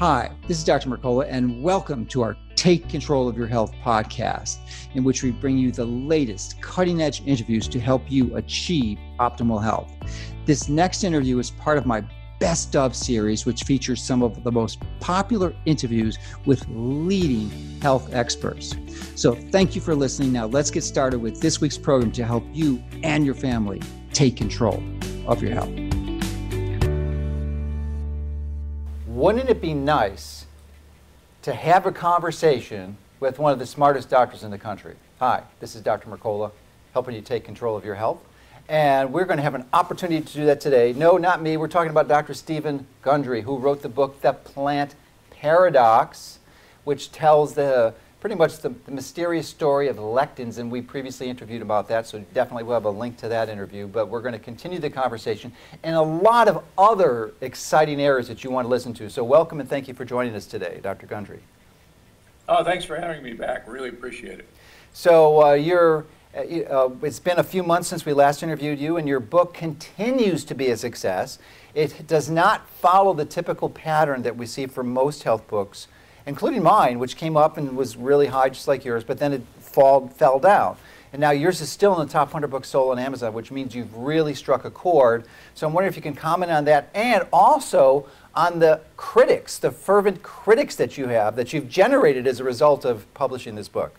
Hi, this is Dr. Mercola, and welcome to our Take Control of Your Health podcast, in which we bring you the latest cutting edge interviews to help you achieve optimal health. This next interview is part of my Best of series, which features some of the most popular interviews with leading health experts. So, thank you for listening. Now, let's get started with this week's program to help you and your family take control of your health. Wouldn't it be nice to have a conversation with one of the smartest doctors in the country? Hi, this is Dr. Mercola, helping you take control of your health. And we're going to have an opportunity to do that today. No, not me. We're talking about Dr. Stephen Gundry, who wrote the book, The Plant Paradox, which tells the pretty much the, the, mysterious story of lectins, and we previously interviewed about that, so definitely we'll have a link to that interview. But we're going to continue the conversation and a lot of other exciting areas that you want to listen to. So welcome and thank you for joining us today, Dr. Gundry. Oh, thanks for having me back. Really appreciate it. So uh, you're. Uh, uh, it's been a few months since we last interviewed you, and your book continues to be a success. It does not follow the typical pattern that we see for most health books including mine, which came up and was really high, just like yours, but then it fall, fell down. And now yours is still in the top 100 books sold on Amazon, which means you've really struck a chord. So I'm wondering if you can comment on that and also on the critics, the fervent critics that you have, that you've generated as a result of publishing this book.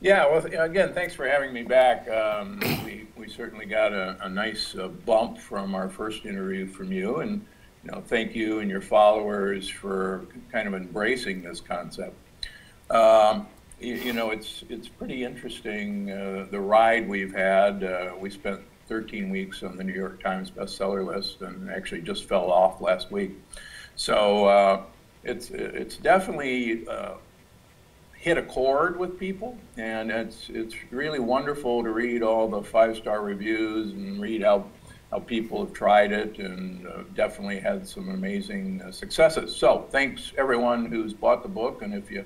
Yeah, well, again, thanks for having me back. Um, we, we certainly got a, a nice uh, bump from our first interview from you, and you know, thank you and your followers for kind of embracing this concept. Um, you, you, know, it's it's pretty interesting uh, the ride we've had. Uh, we spent 13 weeks on the New York Times bestseller list, and actually just fell off last week. So uh, it's it's definitely uh, hit a chord with people, and it's it's really wonderful to read all the five star reviews and read how how people have tried it and uh, definitely had some amazing uh, successes. So thanks everyone who's bought the book, and if you,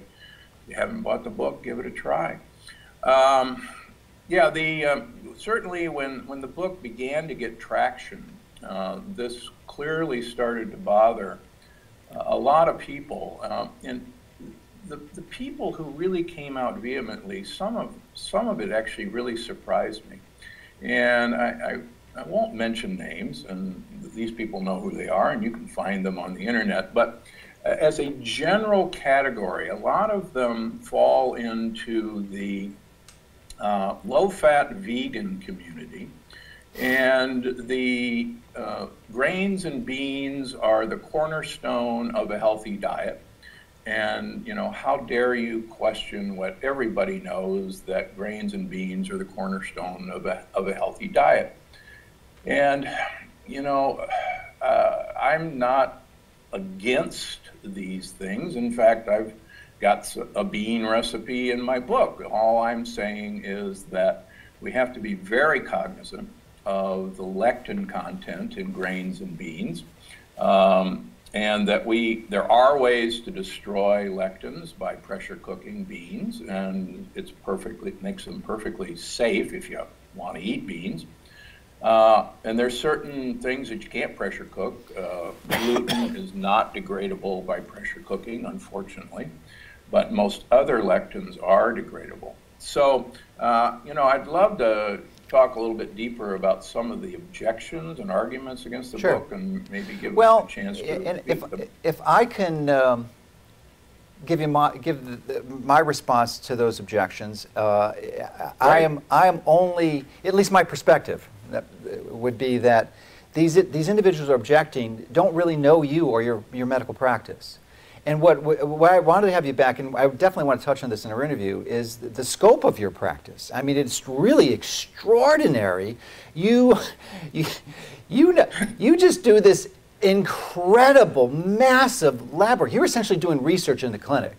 you haven't bought the book, give it a try. Um, yeah, the um, certainly when when the book began to get traction, uh, this clearly started to bother uh, a lot of people, um, and the, the people who really came out vehemently, some of some of it actually really surprised me, and I I won't mention names, and these people know who they are, and you can find them on the internet. But uh, as a general category, a lot of them fall into the uh, low fat vegan community. And the uh, grains and beans are the cornerstone of a healthy diet. And, you know, how dare you question what everybody knows that grains and beans are the cornerstone of a, of a healthy diet? And, you know, uh, I'm not against these things. In fact, I've got a bean recipe in my book. All I'm saying is that we have to be very cognizant of the lectin content in grains and beans. Um, and that we there are ways to destroy lectins by pressure cooking beans and it's perfectly it makes them perfectly safe if you want to eat beans uh, and there's certain things that you can't pressure cook. Uh, gluten is not degradable by pressure cooking, unfortunately, but most other lectins are degradable. So, uh, you know, I'd love to talk a little bit deeper about some of the objections and arguments against the sure. book, and maybe give well, us a chance to. And if them. if I can. Um, give you my give the, my response to those objections. Uh, right. I am I am only at least my perspective Uh, would be that these, these individuals are objecting don't really know you or your, your medical practice. And what, what I wanted to have you back, and I definitely want to touch on this in our interview, is the, the scope of your practice. I mean, it's really extraordinary. You, you, you, know, you just do this incredible, massive lab work. You're essentially doing research in the clinic.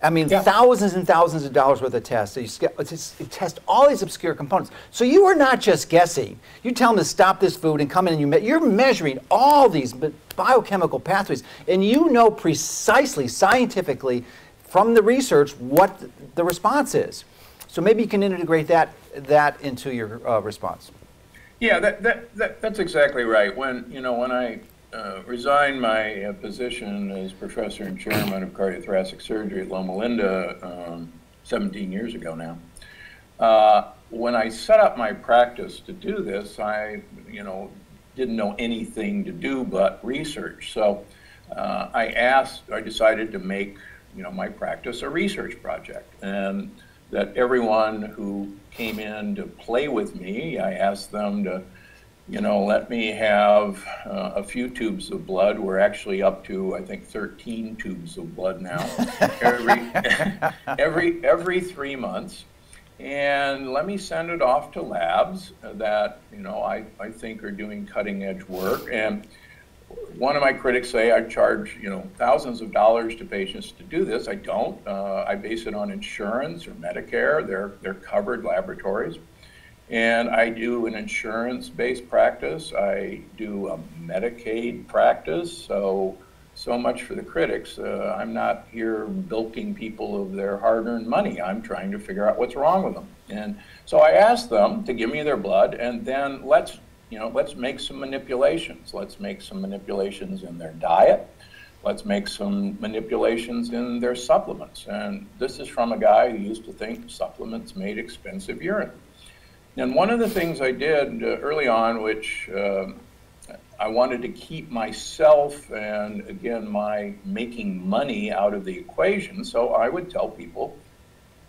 I mean, yeah. thousands and thousands of dollars worth of tests. So you, test all these obscure components. So you are not just guessing. You tell them to stop this food and come in and you me- you're measuring all these biochemical pathways, and you know precisely, scientifically, from the research, what the response is. So maybe you can integrate that that into your uh, response. Yeah, that, that, that, that's exactly right. When you know when I uh, resigned my uh, position as professor and chairman of cardiothoracic surgery at Loma Linda um, 17 years ago now. Uh, when I set up my practice to do this, I, you know, didn't know anything to do but research. So uh, I asked, I decided to make, you know, my practice a research project, and that everyone who came in to play with me, I asked them to you know, let me have uh, a few tubes of blood. We're actually up to, I think, 13 tubes of blood now, every, every, every three months. And let me send it off to labs that, you know, I, I think are doing cutting edge work. And one of my critics say I charge, you know, thousands of dollars to patients to do this. I don't. Uh, I base it on insurance or Medicare. They're, they're covered laboratories. And I do an insurance based practice. I do a Medicaid practice. So, so much for the critics. Uh, I'm not here bilking people of their hard earned money. I'm trying to figure out what's wrong with them. And so I asked them to give me their blood and then let's, you know, let's make some manipulations. Let's make some manipulations in their diet. Let's make some manipulations in their supplements. And this is from a guy who used to think supplements made expensive urine. And one of the things I did uh, early on, which uh, I wanted to keep myself and again my making money out of the equation, so I would tell people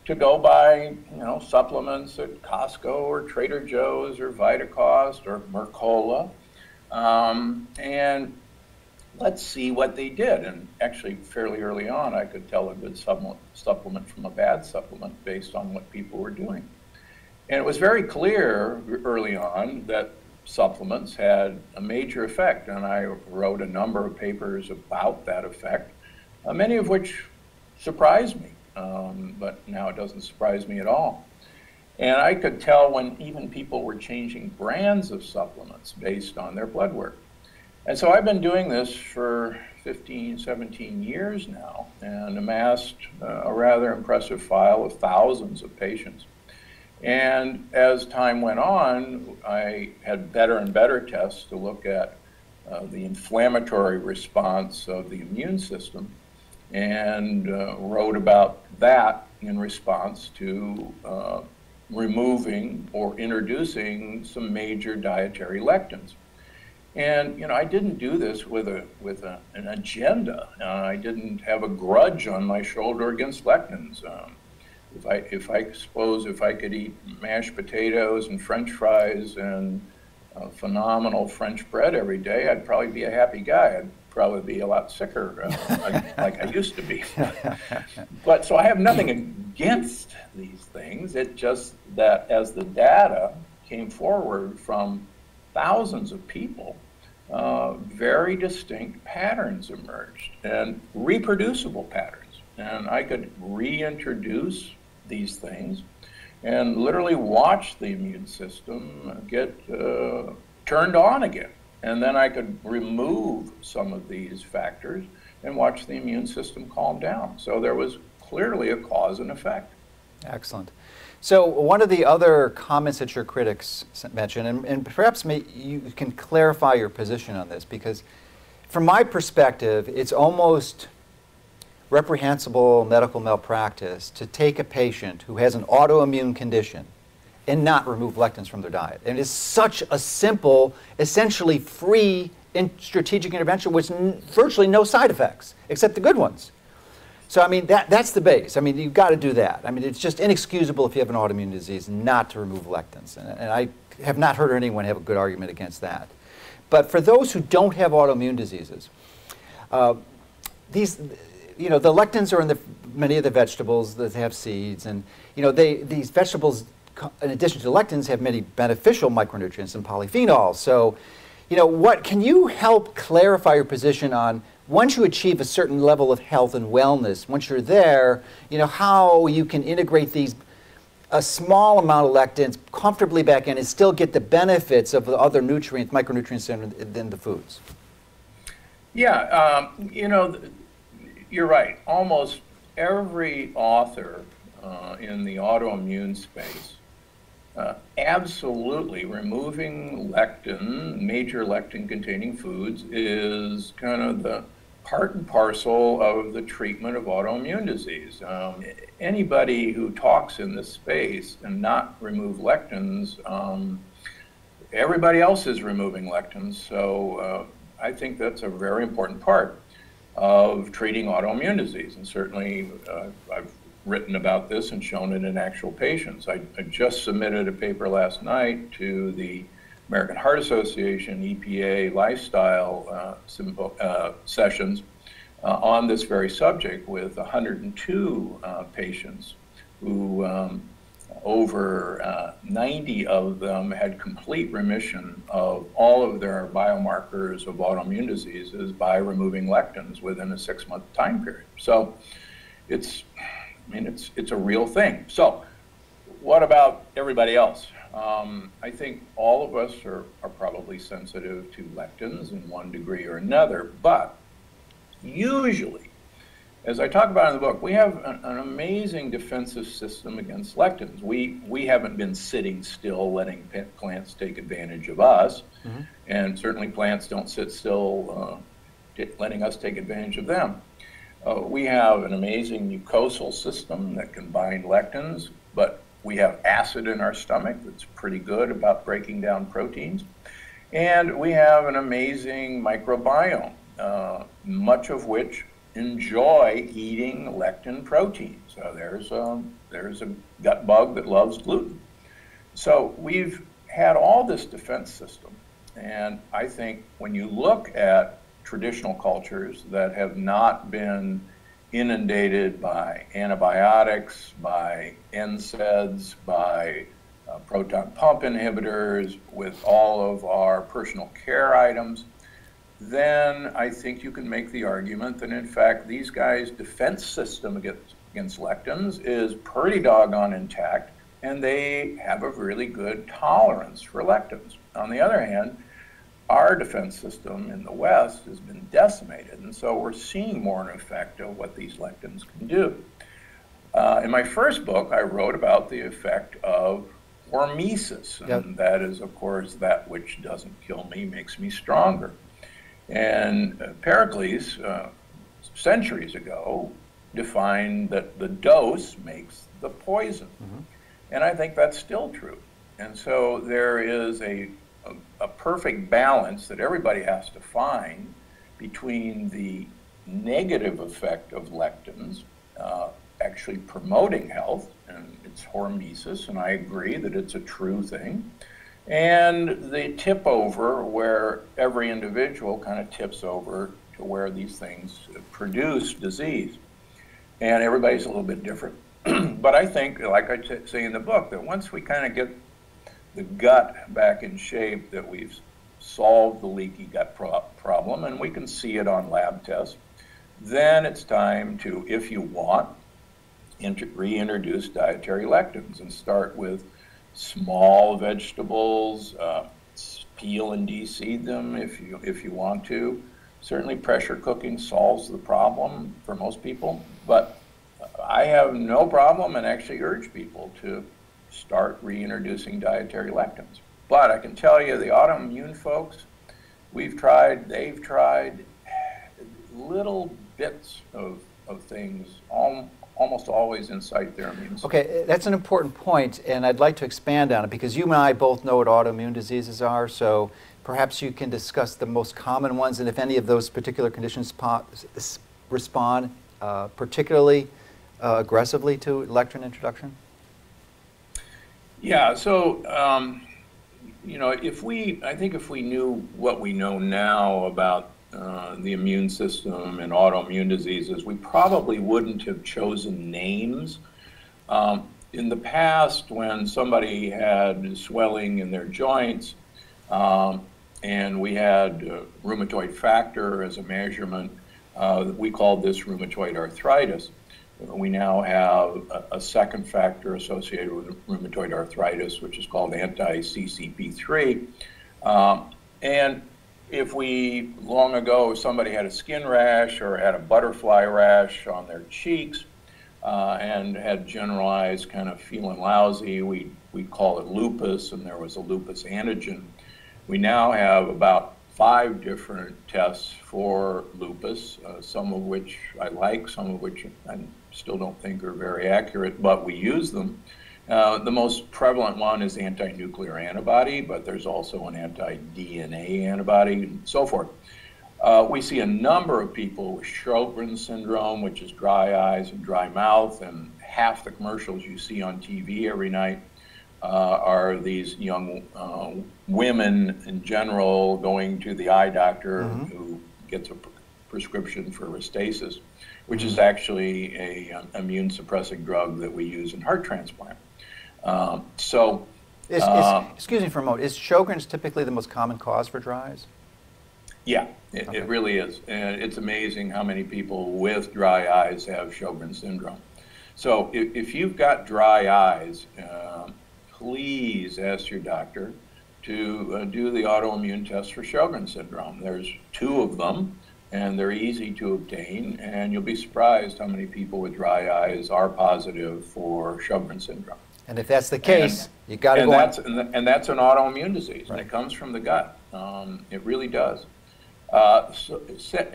to go buy, you know, supplements at Costco or Trader Joe's or Vitacost or Mercola, um, and let's see what they did. And actually, fairly early on, I could tell a good supplement from a bad supplement based on what people were doing. And it was very clear early on that supplements had a major effect, and I wrote a number of papers about that effect, uh, many of which surprised me, um, but now it doesn't surprise me at all. And I could tell when even people were changing brands of supplements based on their blood work. And so I've been doing this for 15, 17 years now and amassed uh, a rather impressive file of thousands of patients. And as time went on, I had better and better tests to look at uh, the inflammatory response of the immune system and uh, wrote about that in response to uh, removing or introducing some major dietary lectins. And you know, I didn't do this with a with a, an agenda. Uh, I didn't have a grudge on my shoulder against lectins. Um, if I, if I suppose if I could eat mashed potatoes and French fries and uh, phenomenal French bread every day, I'd probably be a happy guy. I'd probably be a lot sicker, uh, like I used to be. but so I have nothing against these things. It just that as the data came forward from thousands of people, uh, very distinct patterns emerged and reproducible patterns. And I could reintroduce these things and literally watch the immune system get uh, turned on again. And then I could remove some of these factors and watch the immune system calm down. So there was clearly a cause and effect. Excellent. So one of the other comments that your critics mentioned, and, and perhaps may, you can clarify your position on this, because from my perspective, it's almost reprehensible medical malpractice to take a patient who has an autoimmune condition and not remove lectins from their diet. And it's such a simple, essentially free in strategic intervention with virtually no side effects, except the good ones. So, I mean, that, that's the base. I mean, you've got to do that. I mean, it's just inexcusable if you have an autoimmune disease not to remove lectins. And, and I have not heard anyone have a good argument against that. But for those who don't have autoimmune diseases, uh, these, you know, the lectins are in the, many of the vegetables that have seeds, and you know, they, these vegetables, in addition to lectins, have many beneficial micronutrients and polyphenols. So, you know, what can you help clarify your position on once you achieve a certain level of health and wellness, once you're there, you know, how you can integrate these a small amount of lectins comfortably back in and still get the benefits of the other nutrients, micronutrients in, in the foods? Yeah, um, you know, you're right. Almost every author uh, in the autoimmune space uh, absolutely removing lectin, major lectin containing foods, is kind of the part and parcel of the treatment of autoimmune disease. Um, anybody who talks in this space and not remove lectins, um, everybody else is removing lectins. So uh, I think that's a very important part of treating autoimmune disease. And certainly, uh, I've written about this and shown it in actual patients. I, I, just submitted a paper last night to the American Heart Association EPA lifestyle uh, uh, sessions uh, on this very subject with 102 uh, patients who um, over uh, 90 of them had complete remission of all of their biomarkers of autoimmune diseases by removing lectins within a six month time period. So it's, I mean, it's, it's a real thing. So, what about everybody else? Um, I think all of us are, are probably sensitive to lectins in one degree or another, but usually as I talk about in the book, we have an, an, amazing defensive system against lectins. We, we haven't been sitting still letting plants take advantage of us, mm-hmm. and certainly plants don't sit still uh, letting us take advantage of them. Uh, we have an amazing mucosal system that can bind lectins, but we have acid in our stomach that's pretty good about breaking down proteins. And we have an amazing microbiome, uh, much of which enjoy eating lectin protein. So there's a, there's a gut bug that loves gluten. So we've had all this defense system. And I think when you look at traditional cultures that have not been inundated by antibiotics, by NSAIDs, by uh, proton pump inhibitors, with all of our personal care items, then I think you can make the argument that in fact these guys' defense system against, against lectins is pretty doggone intact and they have a really good tolerance for lectins. On the other hand, our defense system in the West has been decimated, and so we're seeing more an effect of what these lectins can do. Uh, in my first book, I wrote about the effect of hormesis, and yep. that is, of course, that which doesn't kill me makes me stronger. And Pericles, uh, centuries ago, defined that the dose makes the poison. Mm-hmm. And I think that's still true. And so there is a, a, a, perfect balance that everybody has to find between the negative effect of lectins uh, actually promoting health, and it's hormesis, and I agree that it's a true thing and the tip over where every individual kind of tips over to where these things produce disease. And everybody's a little bit different. but I think, like I say in the book, that once we kind of get the gut back in shape, that we've solved the leaky gut pro- problem, and we can see it on lab tests, then it's time to, if you want, reintroduce dietary lectins and start with small vegetables, uh, peel and deseed them if you, if you want to. Certainly pressure cooking solves the problem for most people, but I have no problem and actually urge people to start reintroducing dietary lectins. But I can tell you the autoimmune folks, we've tried, they've tried little bits of, of things, all, almost always incite their immune system. Okay, that's an important point, and I'd like to expand on it because you and I both know what autoimmune diseases are, so perhaps you can discuss the most common ones and if any of those particular conditions respond uh, particularly uh, aggressively to lectin introduction? Yeah, so um, you know, if we, I think if we knew what we know now about uh, the immune system and autoimmune diseases, we probably wouldn't have chosen names. Um, in the past, when somebody had swelling in their joints, um, and we had uh, rheumatoid factor as a measurement, uh, we called this rheumatoid arthritis. We now have a, a second factor associated with rheumatoid arthritis, which is called anti-CCP3. Um, and if we long ago somebody had a skin rash or had a butterfly rash on their cheeks uh, and had generalized kind of feeling lousy, we we call it lupus, and there was a lupus antigen. We now have about five different tests for lupus, uh, some of which I like, some of which I still don't think are very accurate, but we use them. Uh, the most prevalent one is anti-nuclear antibody, but there's also an anti-DNA antibody and so forth. Uh, we see a number of people with Sjogren's syndrome, which is dry eyes and dry mouth, and half the commercials you see on TV every night uh, are these young uh, women in general going to the eye doctor mm-hmm. who gets a pr- prescription for Restasis, which mm-hmm. is actually a um, immune suppressing drug that we use in heart transplant. Um, so, is, is, uh, excuse me for a moment. Is Sjogren's typically the most common cause for dry eyes? Yeah, it, okay. it really is, and it's amazing how many people with dry eyes have Sjogren's syndrome. So, if, if you've got dry eyes, uh, please ask your doctor to uh, do the autoimmune test for Sjogren's syndrome. There's two of them, and they're easy to obtain, and you'll be surprised how many people with dry eyes are positive for Sjogren's syndrome. And if that's the case, and, you got to go. That's, and, and, that's an autoimmune disease, right. and it comes from the gut. Um, it really does. Uh, so,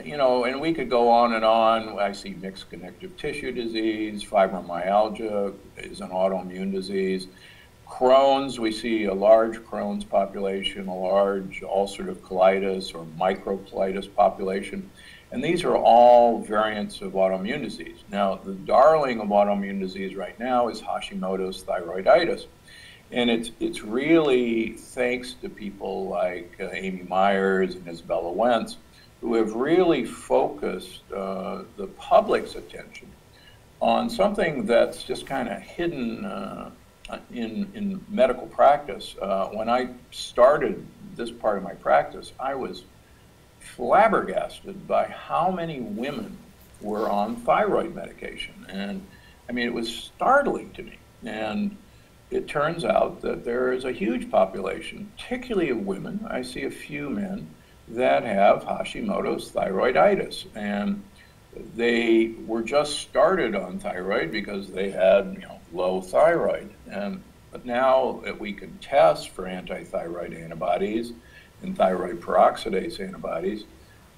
you know, and we could go on and on. I see mixed connective tissue disease, fibromyalgia is an autoimmune disease. Crohn's, we see a large Crohn's population, a large ulcerative colitis or microcolitis population. And these are all variants of autoimmune disease. Now, the darling of autoimmune disease right now is Hashimoto's thyroiditis. And it's, it's really thanks to people like uh, Amy Myers and Izabella Wentz, who have really focused uh, the public's attention on something that's just kind of hidden uh, in, in medical practice. Uh, when I started this part of my practice, I was flabbergasted by how many women were on thyroid medication. And I mean, it was startling to me. And it turns out that there is a huge population, particularly of women, I see a few men, that have Hashimoto's thyroiditis. And they were just started on thyroid because they had you know, low thyroid. And, but now that we can test for antithyroid antibodies and thyroid peroxidase antibodies,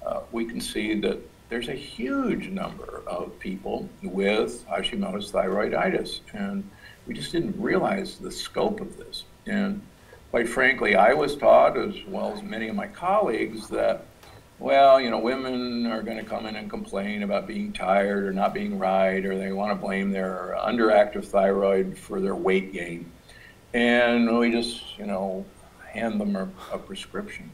uh, we can see that there's a huge number of people with Hashimoto's thyroiditis. And we just didn't realize the scope of this. And quite frankly, I was taught, as well as many of my colleagues, that well, you know, women are going to come in and complain about being tired or not being right, or they want to blame their underactive thyroid for their weight gain. And we just, you know, hand them a, a prescription.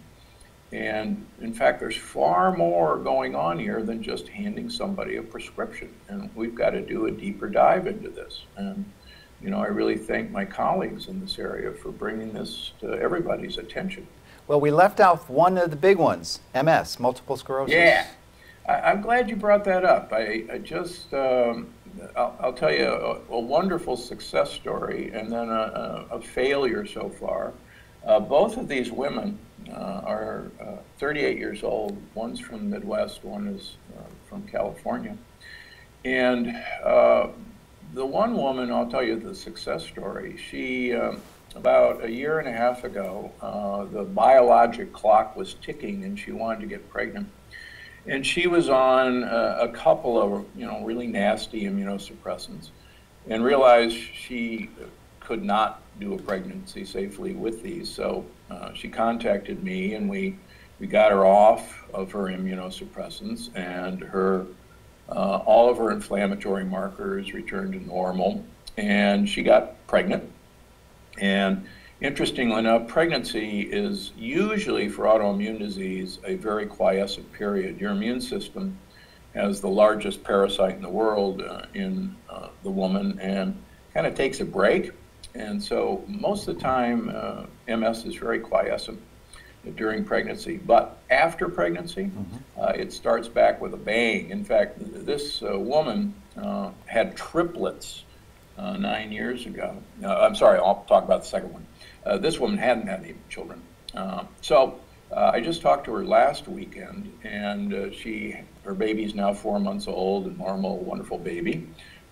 And in fact, there's far more going on here than just handing somebody a prescription. And we've got to do a deeper dive into this. And, you know, I really thank my colleagues in this area for bringing this to everybody's attention. Well, we left out one of the big ones, MS, multiple sclerosis. Yeah, I, am glad you brought that up. I, I just, um, I'll, I'll, tell you a, a, wonderful success story and then a, a, a failure so far. Uh, both of these women uh, are uh, 38 years old. One's from the Midwest, one is uh, from California. And the one woman, I'll tell you the success story. She, about a year and a half ago, uh, the biologic clock was ticking and she wanted to get pregnant. And she was on uh, a couple of, you know, really nasty immunosuppressants and realized she could not do a pregnancy safely with these. So uh, she contacted me and we, we got her off of her immunosuppressants and her, uh, all of her inflammatory markers returned to normal and she got pregnant and interestingly enough, pregnancy is usually for autoimmune disease a very quiescent period. Your immune system has the largest parasite in the world uh, in uh, the woman and kind of takes a break. And so most of the time, uh, MS is very quiescent during pregnancy. But after pregnancy, mm-hmm. it starts back with a bang. In fact, this uh, woman uh, had triplets uh, nine years ago. Uh, I'm sorry, I'll talk about the second one. Uh, this woman hadn't had any children. Uh, so uh, I just talked to her last weekend, and uh, she, her baby's now four months old, a normal, wonderful baby.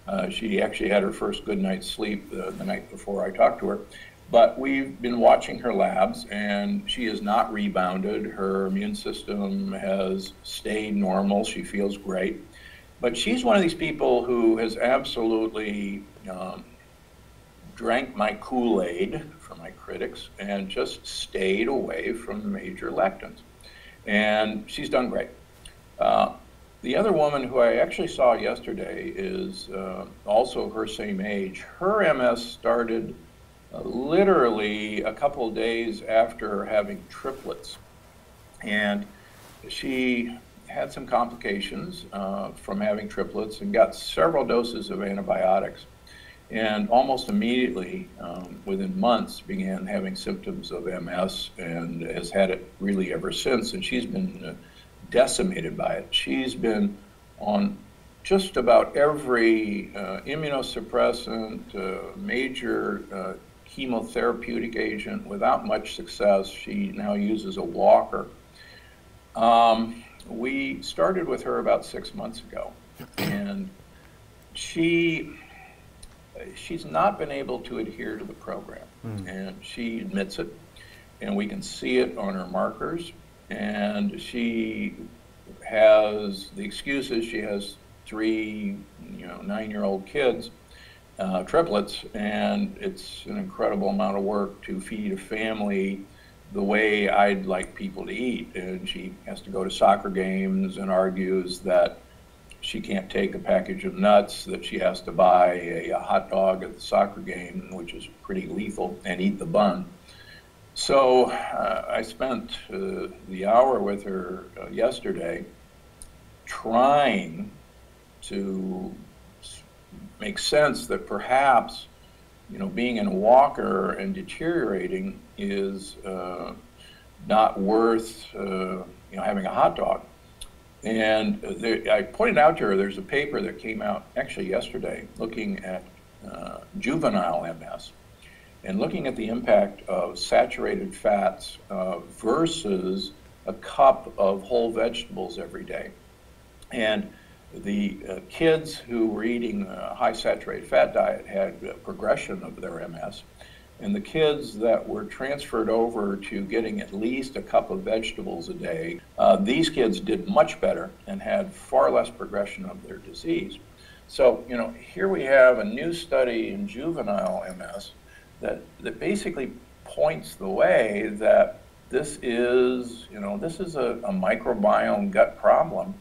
Uh, she actually had her first good night's sleep the, the night before I talked to her. But we've been watching her labs, and she has not rebounded. Her immune system has stayed normal. She feels great. But she's one of these people who has absolutely um, drank my Kool Aid, for my critics, and just stayed away from major lectins. And she's done great. Uh, the other woman who I actually saw yesterday is uh, also her same age. Her MS started uh, literally a couple of days after having triplets. And she had some complications uh, from having triplets and got several doses of antibiotics. And almost immediately, um, within months, began having symptoms of MS and has had it really ever since. And she's been uh, decimated by it. She's been on just about every uh, immunosuppressant, uh, major uh, chemotherapeutic agent without much success. She now uses a walker. Um, we started with her about six months ago, and she she's not been able to adhere to the program, mm. and she admits it, and we can see it on her markers. And she has the excuses. She has three, you know, nine-year-old kids, uh, triplets, and it's an incredible amount of work to feed a family the way I'd like people to eat. And she has to go to soccer games and argues that she can't take a package of nuts, that she has to buy a, a hot dog at the soccer game, which is pretty lethal, and eat the bun. So uh, I spent uh, the hour with her uh, yesterday trying to make sense that perhaps you know, being in a walker and deteriorating is uh, not worth, uh, you know, having a hot dog. And there, I pointed out to her there's a paper that came out actually yesterday looking at uh, juvenile MS and looking at the impact of saturated fats uh, versus a cup of whole vegetables every day. And the uh, kids who were eating a high saturated fat diet had progression of their MS. And the kids that were transferred over to getting at least a cup of vegetables a day, uh, these kids did much better and had far less progression of their disease. So, you know, here we have a new study in juvenile MS that, that basically points the way that this is, you know, this is a, a microbiome gut problem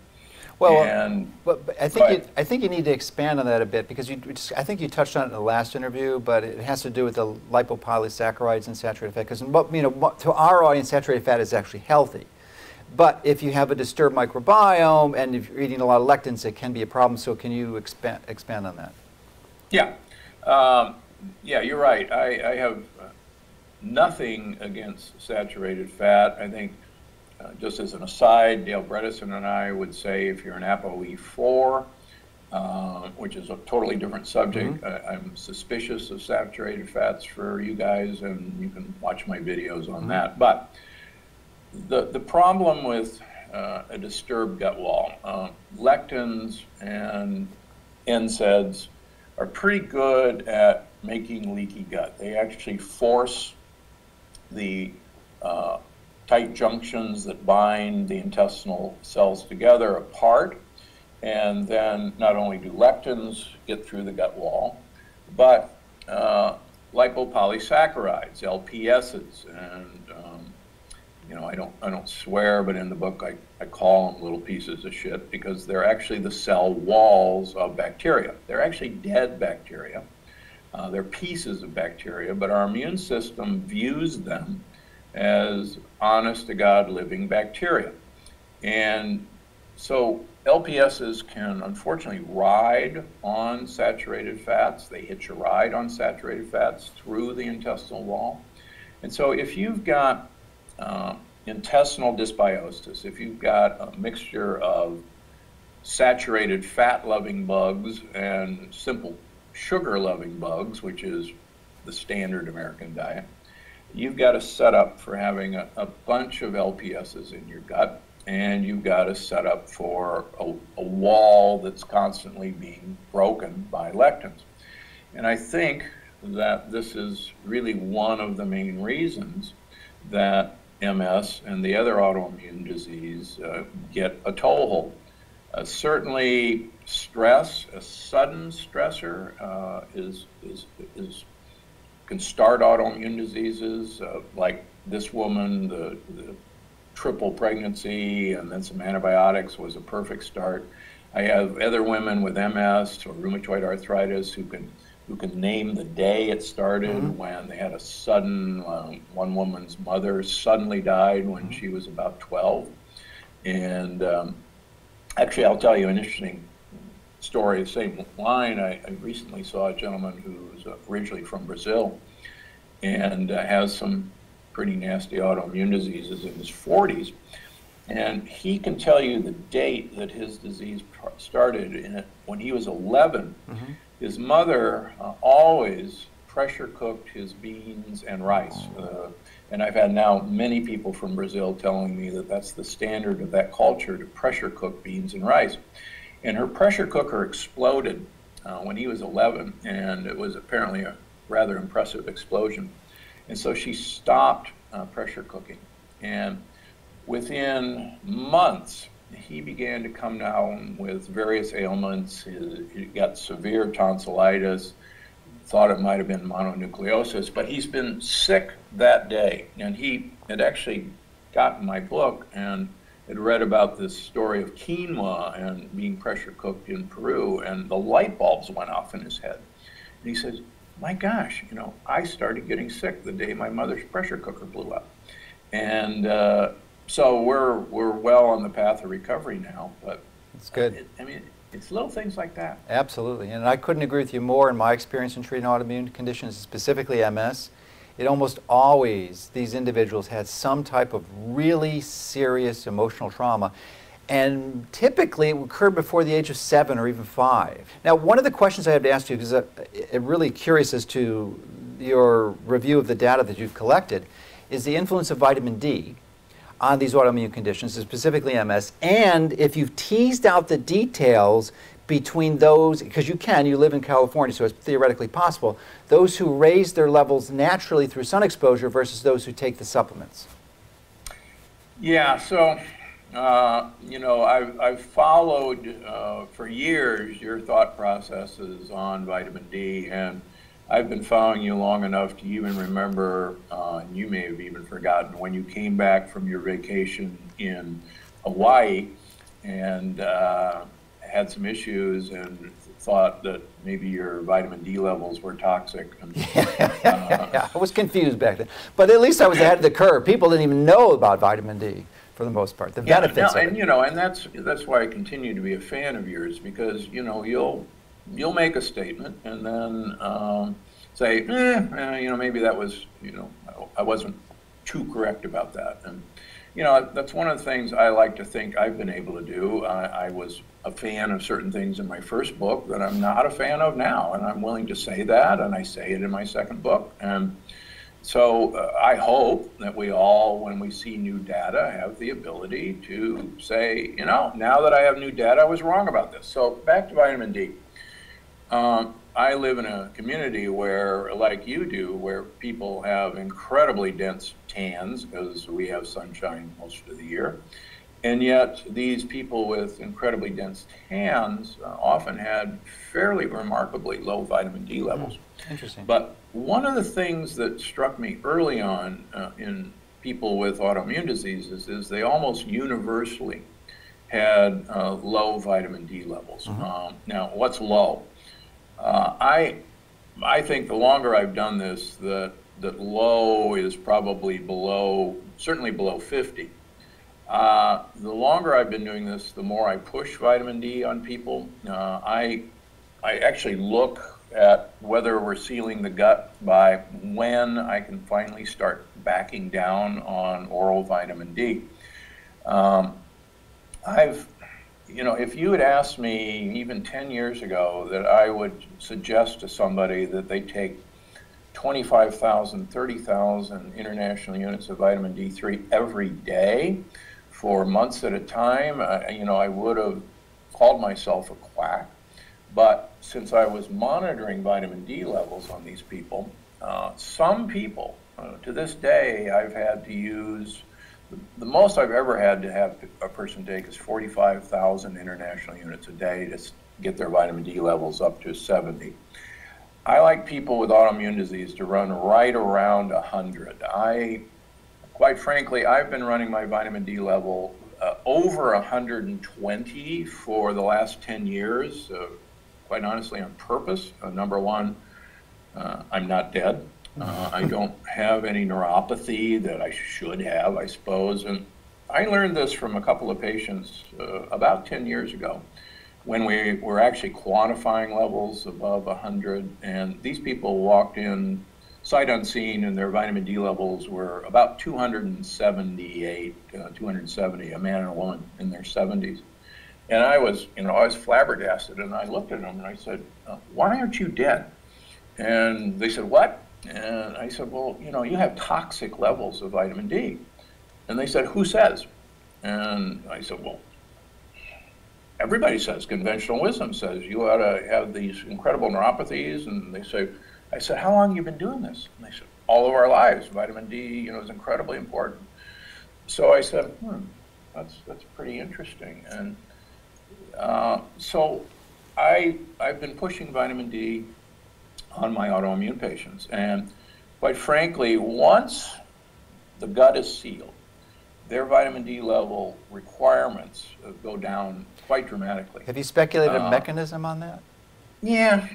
well, and, but, but I think you, I think you need to expand on that a bit because you just, I think you touched on it in the last interview, but it has to do with the lipopolysaccharides and saturated fat. Because you know, to our audience, saturated fat is actually healthy. But if you have a disturbed microbiome and if you're eating a lot of lectins, it can be a problem. So can you expand expand on that? Yeah, um, yeah, you're right. I, I have nothing against saturated fat. I think uh, just as an aside, Dale Bredesen and I would say if you're an ApoE4, uh, which is a totally different subject, mm-hmm. I, am suspicious of saturated fats for you guys, and you can watch my videos on mm-hmm. that. But the, the problem with uh, a disturbed gut wall, uh, lectins and NSAIDs are pretty good at making leaky gut. They actually force the uh, tight junctions that bind the intestinal cells together apart. And then not only do lectins get through the gut wall, but uh, lipopolysaccharides, LPSs, and um, you know I don't I don't swear, but in the book I, I call them little pieces of shit because they're actually the cell walls of bacteria. They're actually dead bacteria. Uh, they're pieces of bacteria, but our immune system views them as honest to God living bacteria. And so LPSs can unfortunately ride on saturated fats. They hitch a ride on saturated fats through the intestinal wall. And so if you've got uh, intestinal dysbiosis, if you've got a mixture of saturated fat loving bugs and simple sugar loving bugs, which is the standard American diet, you've got a setup for having a, a bunch of LPSs in your gut. and you've got to set up for a, a wall that's constantly being broken by lectins. And I think that this is really one of the main reasons that MS and the other autoimmune disease uh, get a toehold. Uh, certainly, stress, a sudden stressor, uh, is, is, is, can start autoimmune diseases uh, like this woman, the, the triple pregnancy and then some antibiotics was a perfect start. I have other women with MS or rheumatoid arthritis who can who can name the day it started mm-hmm. when they had a sudden um, one woman's mother suddenly died when mm-hmm. she was about 12 and um, actually i'll tell you an interesting story the same line I, I recently saw a gentleman who's originally from brazil and uh, has some pretty nasty autoimmune diseases in his 40s and he can tell you the date that his disease started in, when he was 11 mm-hmm his mother uh, always pressure cooked his beans and rice. Uh, and I've had now many people from Brazil telling me that that's the standard of that culture to pressure cook beans and rice. And her pressure cooker exploded uh, when he was 11, and it was apparently a rather impressive explosion. And so she stopped uh, pressure cooking. And within months, he began to come down with various ailments. He, got severe tonsillitis, thought it might have been mononucleosis, but he's been sick that day. And he had actually gotten my book and had read about this story of quinoa and being pressure cooked in Peru, and the light bulbs went off in his head. And he says, My gosh, you know, I started getting sick the day my mother's pressure cooker blew up. And uh, so we're we're well on the path of recovery now. But it's good. It, I mean, it's little things like that. Absolutely, and I couldn't agree with you more. In my experience in treating autoimmune conditions, specifically MS, it almost always these individuals had some type of really serious emotional trauma. And typically it occurred before the age of seven or even five. Now, one of the questions I have to ask you, because uh, I'm really curious as to your review of the data that you've collected, is the influence of vitamin D on these autoimmune conditions, specifically MS, and if you've teased out the details between those, because you can, you live in California, so it's theoretically possible, those who raise their levels naturally through sun exposure versus those who take the supplements? Yeah, so, uh, you know, I've, I've followed uh, for years your thought processes on vitamin D, and I've been following you long enough to even remember, uh, you may have even forgotten, when you came back from your vacation in Hawaii and uh, had some issues and thought that maybe your vitamin D levels were toxic. And, uh, yeah, I was confused back then. But at least I was ahead of the curve. People didn't even know about vitamin D for the most part. The yeah, benefits no, and, You know, and that's that's why I continue to be a fan of yours because you know you'll you'll make a statement and then um, say, eh, eh, you know, maybe that was, you know, I wasn't too correct about that. And, you know, that's one of the things I like to think I've been able to do. I, I was a fan of certain things in my first book that I'm not a fan of now, and I'm willing to say that, and I say it in my second book. And so uh, I hope that we all, when we see new data, have the ability to say, you know, now that I have new data, I was wrong about this. So back to vitamin D. Um, I live in a community where, like you do, where people have incredibly dense tans because we have sunshine most of the year. And yet, these people with incredibly dense tans uh, often had fairly remarkably low vitamin D levels. Mm, interesting. But one of the things that struck me early on uh, in people with autoimmune diseases is they almost universally had uh, low vitamin D levels. Mm-hmm. Um, now, what's low? Uh, I, I think the longer I've done this, that that low is probably below, certainly below 50. Uh, the longer I've been doing this, the more I push vitamin D on people. Uh, I, I actually look at whether we're sealing the gut by when I can finally start backing down on oral vitamin D. Um, I've you know, if you had asked me even 10 years ago that I would suggest to somebody that they take 25,000, 30,000 international units of vitamin D3 every day for months at a time, uh, you know, I would have called myself a quack. But since I was monitoring vitamin D levels on these people, uh, some people, uh, to this day, I've had to use the, most I've ever had to have a person take is 45,000 international units a day to get their vitamin D levels up to 70. I like people with autoimmune disease to run right around 100. I, quite frankly, I've been running my vitamin D level uh, over 120 for the last 10 years, uh, quite honestly, on purpose. Uh, number one, uh, I'm not dead. Uh, I don't have any neuropathy that I should have, I suppose. And I learned this from a couple of patients uh, about 10 years ago when we were actually quantifying levels above 100. And these people walked in sight unseen, and their vitamin D levels were about 278, uh, 270, a man and a woman in their 70s. And I was, you know, I was flabbergasted, and I looked at them and I said, uh, "Why aren't you dead?" And they said, "What?" And I said, well, you know, you have toxic levels of vitamin D. And they said, who says? And I said, well, everybody says, conventional wisdom says you ought to have these incredible neuropathies. And they say, I said, how long you been doing this? And they said, all of our lives. Vitamin D, you know, is incredibly important. So I said, hmm, that's, that's pretty interesting. And uh, so I, I've been pushing vitamin D on my autoimmune patients. And quite frankly, once the gut is sealed, their vitamin D level requirements go down quite dramatically. Have you speculated uh, a mechanism on that? Yeah,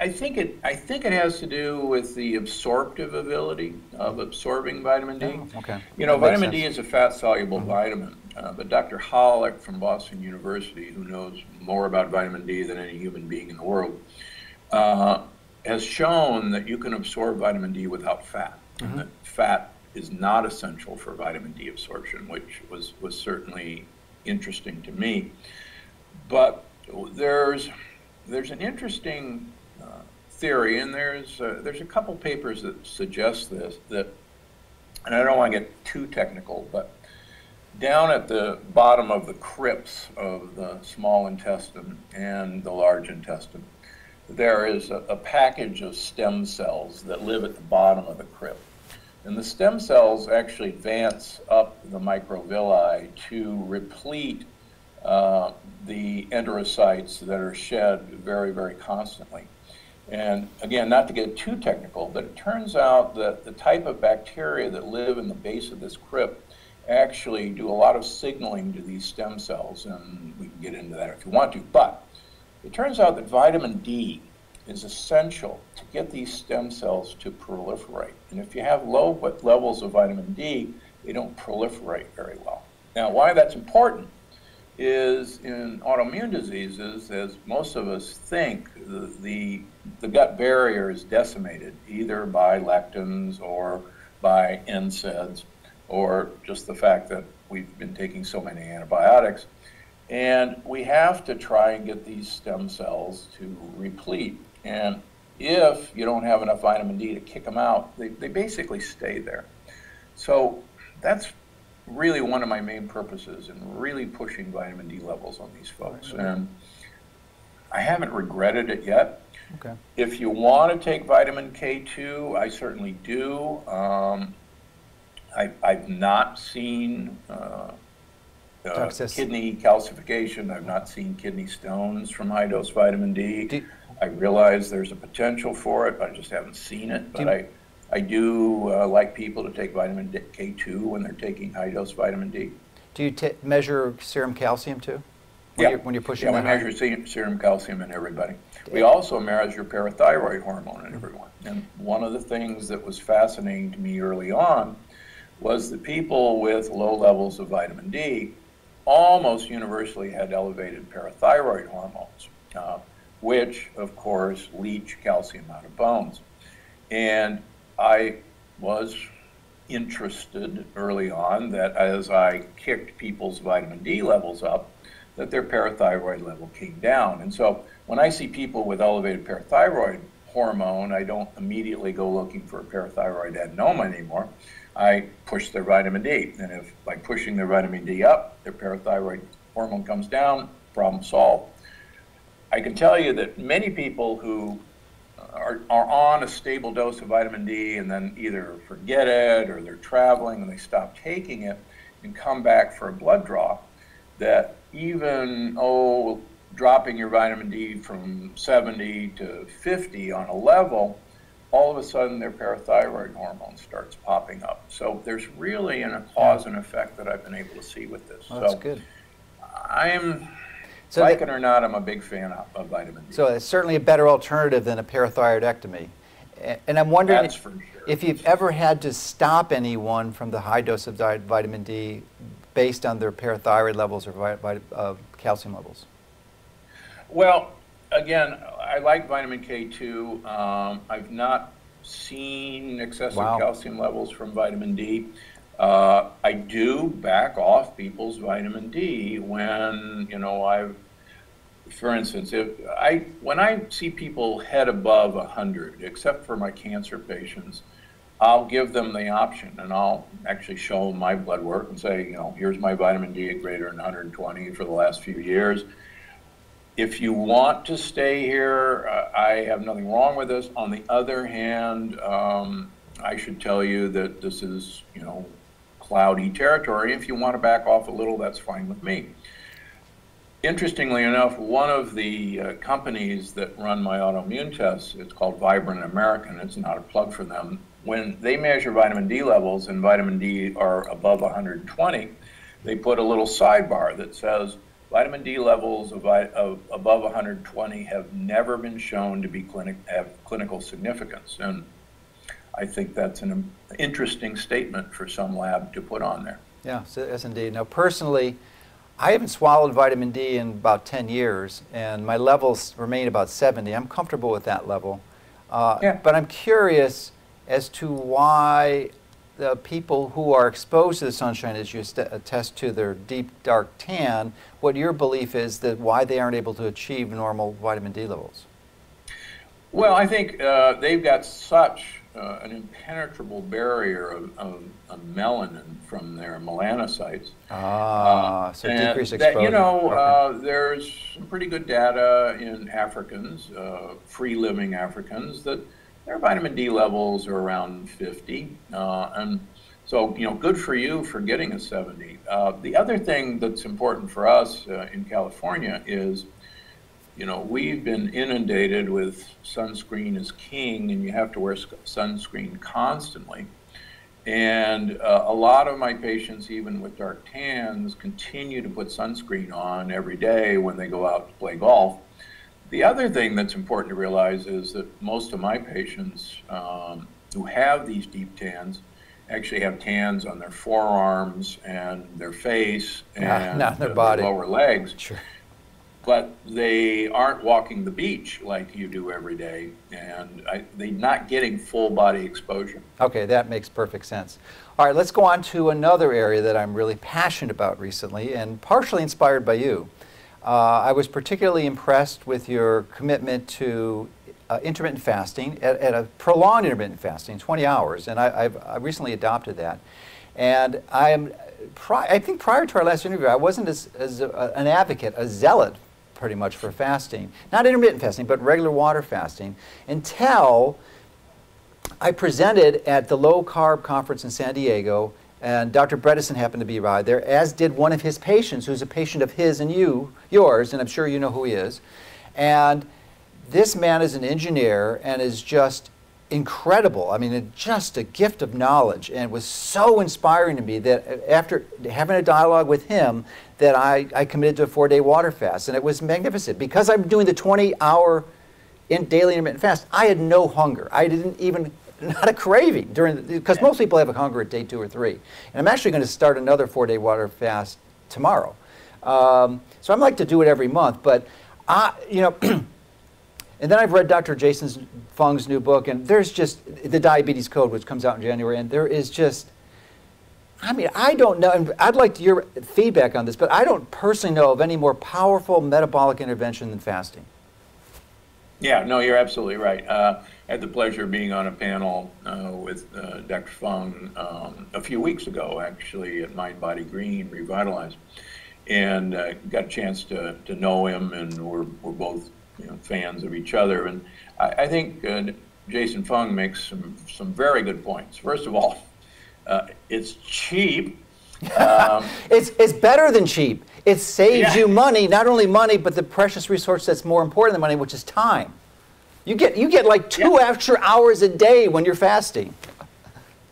I think it. I think it has to do with the absorptive ability of absorbing vitamin D. Oh, okay. You know, vitamin D is a fat-soluble mm-hmm. vitamin, uh, but Dr. Holick from Boston University, who knows more about vitamin D than any human being in the world, uh, has shown that you can absorb vitamin D without fat, mm-hmm. and that fat is not essential for vitamin D absorption, which was, was certainly interesting to me. But there's, there's an interesting uh, theory, and there's, uh, there's a couple papers that suggest this, that, and I don't want to get too technical, but down at the bottom of the crypts of the small intestine and the large intestine, there is a, a, package of stem cells that live at the bottom of the crypt. And the stem cells actually advance up the microvilli to replete uh, the enterocytes that are shed very, very constantly. And again, not to get too technical, but it turns out that the type of bacteria that live in the base of this crypt actually do a lot of signaling to these stem cells, and we can get into that if you want to. But it turns out that vitamin D is essential to get these stem cells to proliferate. And if you have low levels of vitamin D, they don't proliferate very well. Now, why that's important is in autoimmune diseases, as most of us think, the, the, the gut barrier is decimated either by lectins or by NSAIDs or just the fact that we've been taking so many antibiotics. And we have to try and get these stem cells to replete. And if you don't have enough vitamin D to kick them out, they, they basically stay there. So that's really one of my main purposes in really pushing vitamin D levels on these folks. And I haven't regretted it yet. Okay. If you want to take vitamin K2, I certainly do. Um, I, have not seen uh, uh, kidney calcification. I've not seen kidney stones from high dose vitamin D. Do, I realize there's a potential for it, but I just haven't seen it. But I, I do uh, like people to take vitamin K2 when they're taking high dose vitamin D. Do you measure serum calcium too? When yeah. You're, when you're pushing yeah, we measure serum calcium in everybody. We also measure parathyroid hormone in everyone. And one of the things that was fascinating to me early on was that people with low levels of vitamin D almost universally had elevated parathyroid hormones, uh, which, of course, leach calcium out of bones. And I was interested early on that as I kicked people's vitamin D levels up, that their parathyroid level came down. And so when I see people with elevated parathyroid hormone, I don't immediately go looking for a parathyroid adenoma anymore. I push their vitamin D. And if by pushing their vitamin D up, their parathyroid hormone comes down, problem solved. I can tell you that many people who are, are on a stable dose of vitamin D and then either forget it or they're traveling and they stop taking it and come back for a blood draw, that even, oh, dropping your vitamin D from 70 to 50 on a level, all of a sudden their parathyroid hormone starts popping up. So there's really an, a cause and effect that I've been able to see with this. That's so good. I'm, So like the- it or not, I'm a big fan of, of vitamin D. So it's certainly a better alternative than a parathyroidectomy. And I'm wondering for sure. if you've ever had to stop anyone from the high dose of vitamin D based on their parathyroid levels or uh, calcium levels. Well, again, I like vitamin K2. Um, I've not seen excessive Wow. calcium levels from vitamin D. Uh, I do back off people's vitamin D when, you know, I've, for instance, if I, when I see people head above 100, except for my cancer patients, I'll give them the option and I'll actually show them my blood work and say, you know, here's my vitamin D at greater than 120 for the last few years if you want to stay here, uh, I have nothing wrong with this. On the other hand, um, I should tell you that this is, you know, cloudy territory. If you want to back off a little, that's fine with me. Interestingly enough, one of the uh, companies that run my autoimmune tests, it's called Vibrant American, it's not a plug for them. When they measure vitamin D levels and vitamin D are above 120, they put a little sidebar that says vitamin D levels of, of above 120 have never been shown to be clinic, have clinical significance. And I think that's an interesting statement for some lab to put on there. Yeah, so yes, indeed. Now, personally, I haven't swallowed vitamin D in about 10 years, and my levels remain about 70. I'm comfortable with that level. Uh, Yeah. But I'm curious as to why the people who are exposed to the sunshine, as you st- attest to their deep, dark tan, what your belief is that why they aren't able to achieve normal vitamin D levels. Well, I think uh, they've got such uh, an impenetrable barrier of, of, of melanin from their melanocytes. Ah, Uh, so decreased that, exposure. You know, Okay. uh, there's some pretty good data in Africans, uh, free living Africans, that their vitamin D levels are around 50. Uh, and so, you know, good for you for getting a 70. Uh, the other thing that's important for us uh, in California is, you know, we've been inundated with sunscreen is king, and you have to wear sunscreen constantly. And uh, a lot of my patients, even with dark tans, continue to put sunscreen on every day when they go out to play golf. The other thing that's important to realize is that most of my patients um, who have these deep tans actually have tans on their forearms and their face and not their body. lower legs Sure. but they aren't walking the beach like you do every day, and I, they're not getting full body exposure. Okay, that makes perfect sense. All right, let's go on to another area that I'm really passionate about recently and partially inspired by you. Uh, I was particularly impressed with your commitment to uh, intermittent fasting at, at a prolonged intermittent fasting, 20 hours, and I, I've I recently adopted that. And I am, pri- I think prior to our last interview, I wasn't as, as a, an advocate, a zealot pretty much for fasting. Not intermittent fasting, but regular water fasting until I presented at the low carb conference in San Diego, and Dr. Bredesen happened to be by there, as did one of his patients, who's a patient of his and you, yours, and I'm sure you know who he is. And this man is an engineer and is just incredible. I mean, just a gift of knowledge, and it was so inspiring to me that uh, after having a dialogue with him, that I, I committed to a four-day water fast, and it was magnificent because I'm doing the 20-hour in daily intermittent fast. I had no hunger. I didn't even not a craving during because most people have a hunger at day two or three. And I'm actually going to start another four-day water fast tomorrow. Um, so I'm like to do it every month, but I, you know. And then I've read Dr. Jason Fung's new book, and there's just the Diabetes Code, which comes out in January, and there is just, I mean, I don't know, and I'd like your feedback on this, but I don't personally know of any more powerful metabolic intervention than fasting. Yeah, no, you're absolutely right. Uh, I had the pleasure of being on a panel uh, with uh, Dr. Fung um, a few weeks ago, actually, at Mind Body Green Revitalized, and uh, got a chance to, to know him, and we're, we're both you know, fans of each other. And I, I think uh, Jason Fung makes some, some very good points. First of all, uh, it's cheap. Um, it's, it's better than cheap. It saves Yeah. you money, not only money, but the precious resource that's more important than money, which is time. You get, you get like two Yeah. extra hours a day when you're fasting.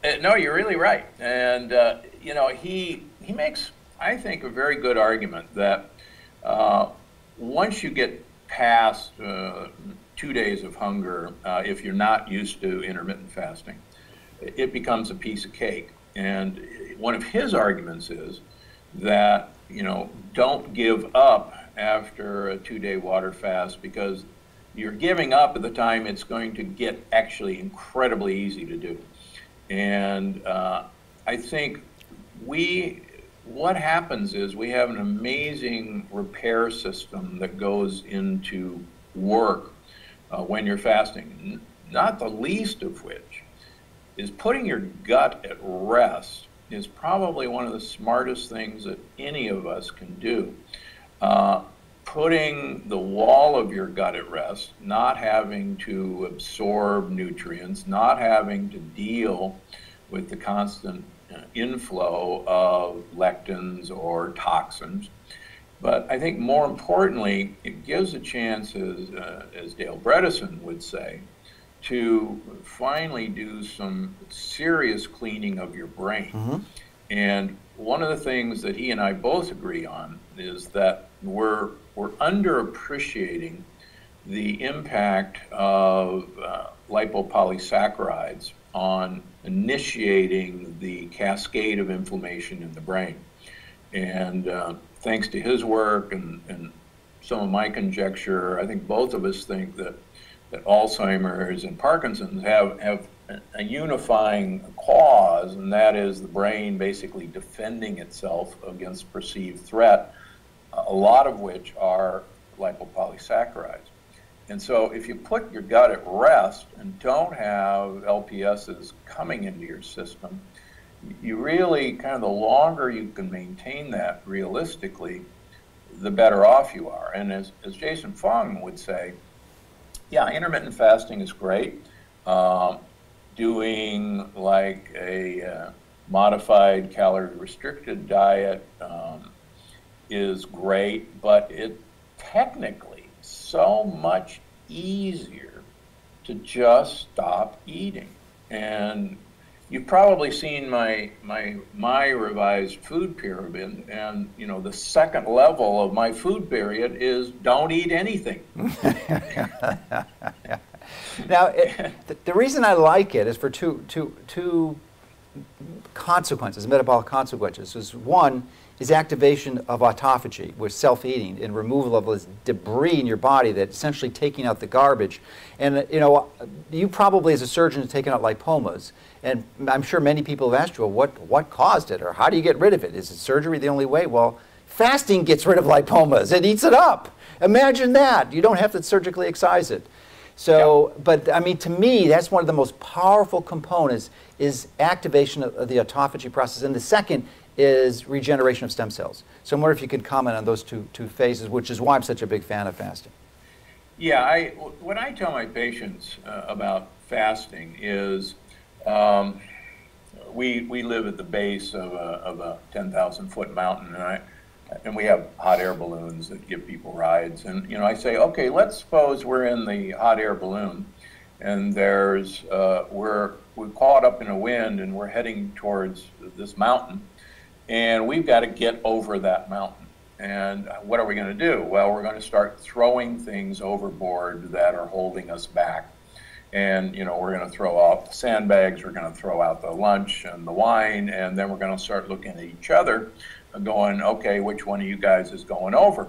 Uh, no, you're really right. And, uh, you know, he, he makes, I think, a very good argument that uh, once you get past uh, two days of hunger, uh, if you're not used to intermittent fasting, it becomes a piece of cake. And one of his arguments is that, you know, don't give up after a two day water fast because you're giving up at the time it's going to get actually incredibly easy to do. And uh, I think we, what happens is we have an amazing repair system that goes into work uh, when you're fasting, not the least of which is putting your gut at rest is probably one of the smartest things that any of us can do. Uh, putting the wall of your gut at rest, not having to absorb nutrients, not having to deal with the constant uh, inflow of lectins or toxins. But I think more importantly, it gives a chance, as, uh, as Dale Bredesen would say, to finally do some serious cleaning of your brain. And one of the things that he and I both agree on is that we're, we're underappreciating the impact of uh, lipopolysaccharides on initiating the cascade of inflammation in the brain. And uh, thanks to his work and, and some of my conjecture, I think both of us think that, that Alzheimer's and Parkinson's have, have a- a unifying cause, and that is the brain basically defending itself against perceived threat, a lot of which are lipopolysaccharides. And so if you put your gut at rest and don't have LPSs coming into your system, you really kind of the longer you can maintain that realistically, the better off you are. And as, as Jason Fung would say, yeah, intermittent fasting is great. Um, doing like a uh, modified calorie restricted diet um, is great, but it technically so much easier to just stop eating. And you've probably seen my my my revised food pyramid, and you know the second level of my food pyramid is don't eat anything. Now, it, the, the reason I like it is for two, two, two consequences, metabolic consequences. Is one is activation of autophagy, which self-eating, and removal of this debris in your body that's essentially taking out the garbage. And you know, you probably as a surgeon have taken out lipomas, and I'm sure many people have asked you, well, what what caused it, or how do you get rid of it? Is it surgery the only way? Well, fasting gets rid of lipomas; it eats it up. Imagine that. You don't have to surgically excise it. So, but I mean, to me, that's one of the most powerful components is activation of, of the autophagy process, and the second is regeneration of stem cells. So, I wonder if you could comment on those two two phases, which is why I'm such a big fan of fasting. Yeah, I, what I tell my patients uh, about fasting is um, we, we live at the base of a, of a 10,000 foot mountain, and, I, and we have hot air balloons that give people rides. And, you know, I say, okay, let's suppose we're in the hot air balloon and there's, uh, we're, we're caught up in a wind and we're heading towards this mountain and we've got to get over that mountain. And what are we going to do? Well, we're going to start throwing things overboard that are holding us back. And, you know, we're going to throw out the sandbags, we're going to throw out the lunch and the wine, and then we're going to start looking at each other uh, going, okay, which one of you guys is going over?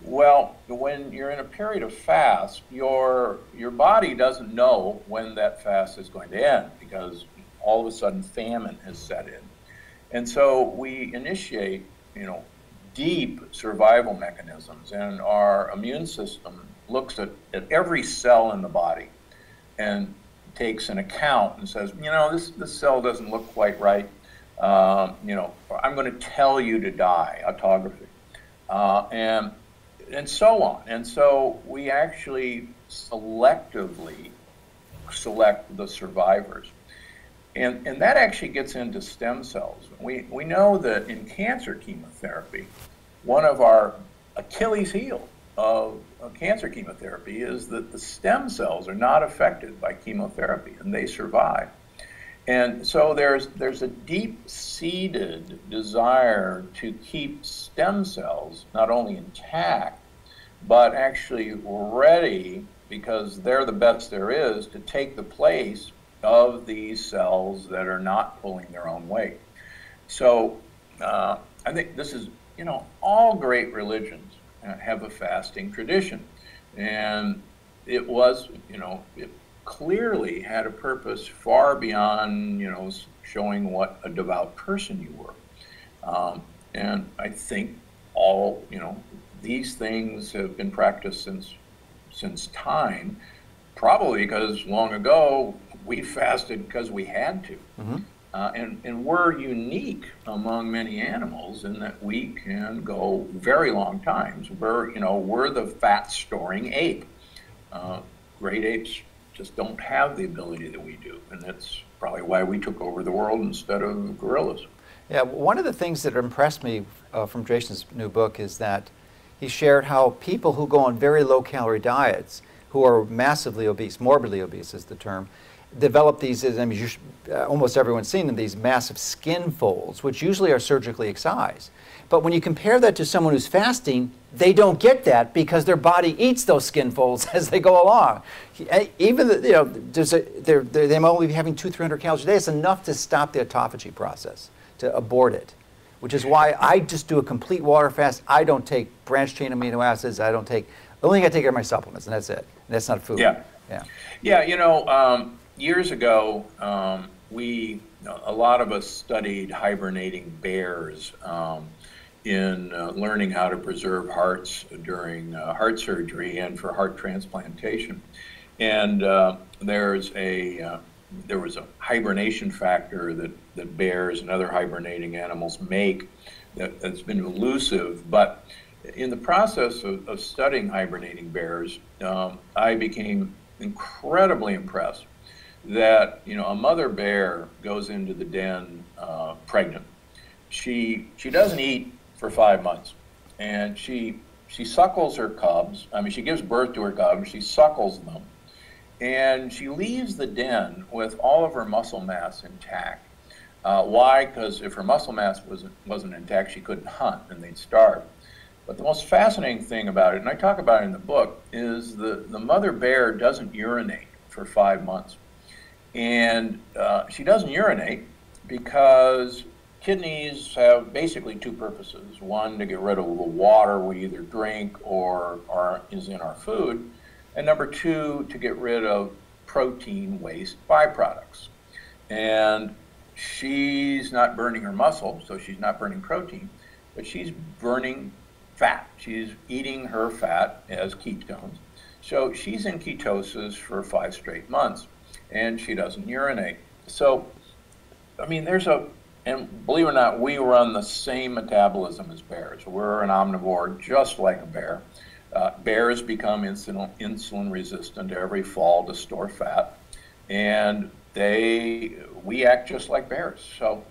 Well, when you're in a period of fast, your, your body doesn't know when that fast is going to end because all of a sudden famine has set in. And so we initiate, you know, deep survival mechanisms, and our immune system looks at, at every cell in the body and takes an account and says, you know, this, this cell doesn't look quite right. Um, you know, I'm going to tell you to die, autophagy, uh, and and so on. And so we actually selectively select the survivors. And, and that actually gets into stem cells. We, we know that in cancer chemotherapy, one of our Achilles heel of, of cancer chemotherapy is that the stem cells are not affected by chemotherapy and they survive. And so there's, there's a deep seated desire to keep stem cells not only intact, but actually ready because they're the best there is to take the place of these cells that are not pulling their own weight. So uh, I think this is, you know, all great religions have a fasting tradition. And it was, you know, it clearly had a purpose far beyond, you know, showing what a devout person you were. Um, and I think all, you know, these things have been practiced since since time, probably because long ago we fasted because we had to. Mm-hmm. Uh, and, and we're unique among many animals in that we can go very long times. We're, you know, we're the fat storing ape. Uh, great apes just don't have the ability that we do. And that's probably why we took over the world instead of gorillas. Yeah, one of the things that impressed me uh, from Jason's new book is that he shared how people who go on very low calorie diets, who are massively obese, morbidly obese is the term, develop these, I mean, should, uh, almost everyone's seen them, these massive skin folds, which usually are surgically excised. But when you compare that to someone who's fasting, they don't get that because their body eats those skin folds as they go along. Eh, even, the, you know, a, they're, they're, they might only be having two, 300 calories a day. It's enough to stop the autophagy process, to abort it which is why I just do a complete water fast. I don't take branched chain amino acids. I don't take, the only thing I take are my supplements, and that's it. And that's not food. Yeah. Yeah. Yeah, you know, um, years ago, um, we, a lot of us studied hibernating bears um, in uh, learning how to preserve hearts during uh, heart surgery and for heart transplantation. And uh, there's a, uh, there was a hibernation factor that, that bears and other hibernating animals make that, has been elusive. But in the process of, of studying hibernating bears, um, I became incredibly impressed that you know a mother bear goes into the den uh, pregnant. She she doesn't eat for five months, and she she suckles her cubs. I mean, she gives birth to her cubs. She suckles them and she leaves the den with all of her muscle mass intact. Uh, why? Because if her muscle mass wasn't, wasn't intact, she couldn't hunt and they'd starve. But the most fascinating thing about it, and I talk about it in the book, is the, the mother bear doesn't urinate for five months. And uh, she doesn't urinate because kidneys have basically two purposes. One, to get rid of the water we either drink or, or is in our food and number two, to get rid of protein waste byproducts. And she's not burning her muscle, so she's not burning protein, but she's burning fat. She's eating her fat as ketones. So she's in ketosis for five straight months, and she doesn't urinate. So, I mean, there's a, and believe it or not, we run the same metabolism as bears. We're an omnivore just like a bear. Uh, bears become insulin, insulin resistant every fall to store fat, and they we act just like bears. So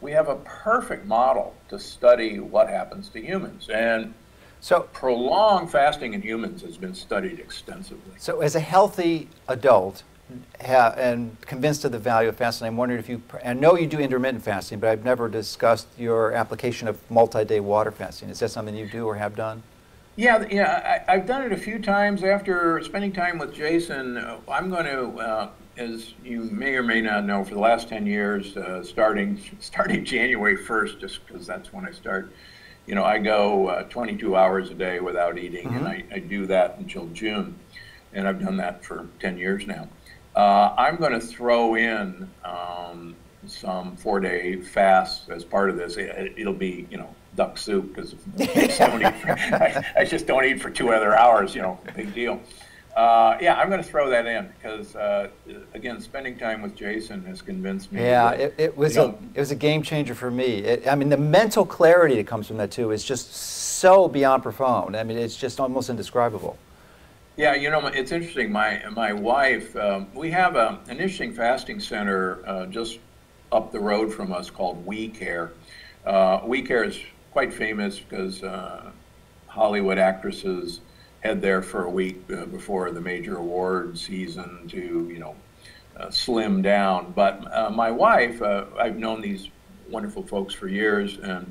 we have a perfect model to study what happens to humans. And so prolonged fasting in humans has been studied extensively. So as a healthy adult, and convinced of the value of fasting. I'm wondering if you, I know you do intermittent fasting, but I've never discussed your application of multi-day water fasting. Is that something you do or have done? Yeah, yeah, I, have done it a few times. After spending time with Jason, uh, I'm going to, uh, as you may or may not know, for the last 10 years, uh, starting starting January 1st, just because that's when I start, you know, I go uh, 22 hours a day without eating, mm-hmm. and I, I, do that until June, and I've done that for 10 years now. Uh, I'm going to throw in um, some four-day fast as part of this. It, will be, you know, duck soup because I, I, just don't eat for two other hours. You know, big deal. Uh, yeah, I'm going to throw that in because uh, again, spending time with Jason has convinced me. Yeah, that, it, it, was a it was a game changer for me. It, I mean, the mental clarity that comes from that too is just so beyond profound. I mean, it's just almost indescribable. Yeah, you know, it's interesting. My my wife, um, we have a, an interesting fasting center uh, just up the road from us called We Care. Uh, we Care is quite famous because uh, Hollywood actresses head there for a week uh, before the major award season to, you know, uh, slim down. But uh, my wife, I've known these wonderful folks for years, and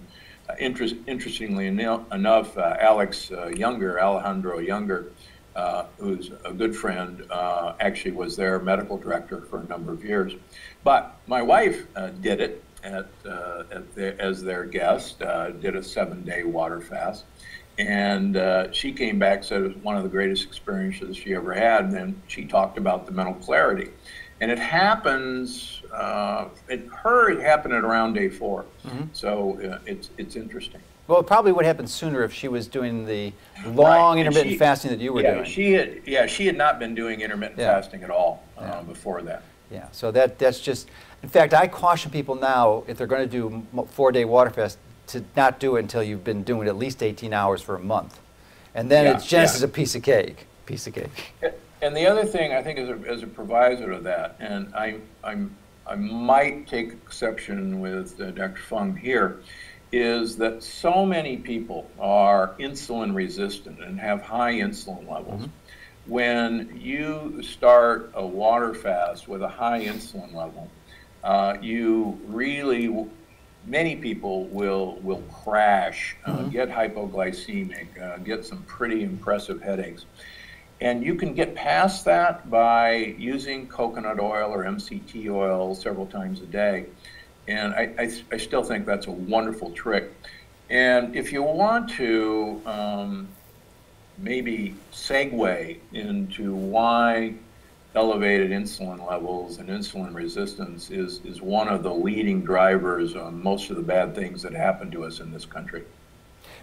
interest, interestingly enough, Alex Junger, Alejandro Junger, uh, who's a good friend, uh, actually was their medical director for a number of years. But my wife uh, did it at, uh, at the, as their guest, uh, did a seven day water fast. And uh, she came back, said it was one of the greatest experiences she ever had. And then she talked about the mental clarity. And it happens, it, her, it happened at around day 4 mm-hmm. So it's, it's interesting. Well, it probably would happen sooner if she was doing the long right. intermittent she, fasting that you were yeah, doing. She had, yeah, she had not been doing intermittent yeah. fasting at all uh, yeah. before that. Yeah, so that that's just. In fact, I caution people now if they're going to do four-day water fast to not do it until you've been doing at least 18 hours for a month, and then yeah, it's just as a piece of cake. Piece of cake. And the other thing I think is a, as a proviso to that, and I I'm I might take exception with uh, Dr. Fung here is that so many people are insulin resistant and have high insulin levels. Mm-hmm. When you start a water fast with a high insulin level, uh, you really, many people will will crash, uh, mm-hmm. get hypoglycemic, uh, get some pretty impressive headaches. And you can get past that by using coconut oil or MCT oil several times a day. And I, I, I, still think that's a wonderful trick. And if you want to um, maybe segue into why elevated insulin levels and insulin resistance is, is one of the leading drivers on most of the bad things that happen to us in this country.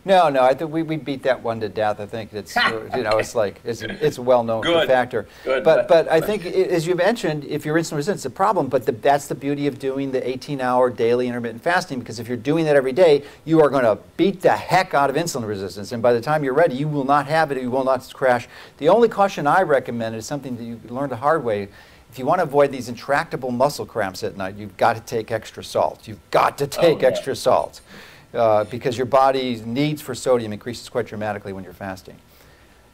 No, no, I think we, we beat that one to death. I think it's uh, you know it's like it's it's a well known factor. Good. But but I think as you mentioned, if you're insulin resistant, it's a problem. But the, that's the beauty of doing the 18-hour daily intermittent fasting because if you're doing that every day, you are going to beat the heck out of insulin resistance, and by the time you're ready, you will not have it. You will not crash. The only caution I recommend is something that you learned the hard way if you want to avoid these intractable muscle cramps at night, you've got to take extra salt. You've got to take oh, yeah. extra salt uh, because your body's needs for sodium increases quite dramatically when you're fasting.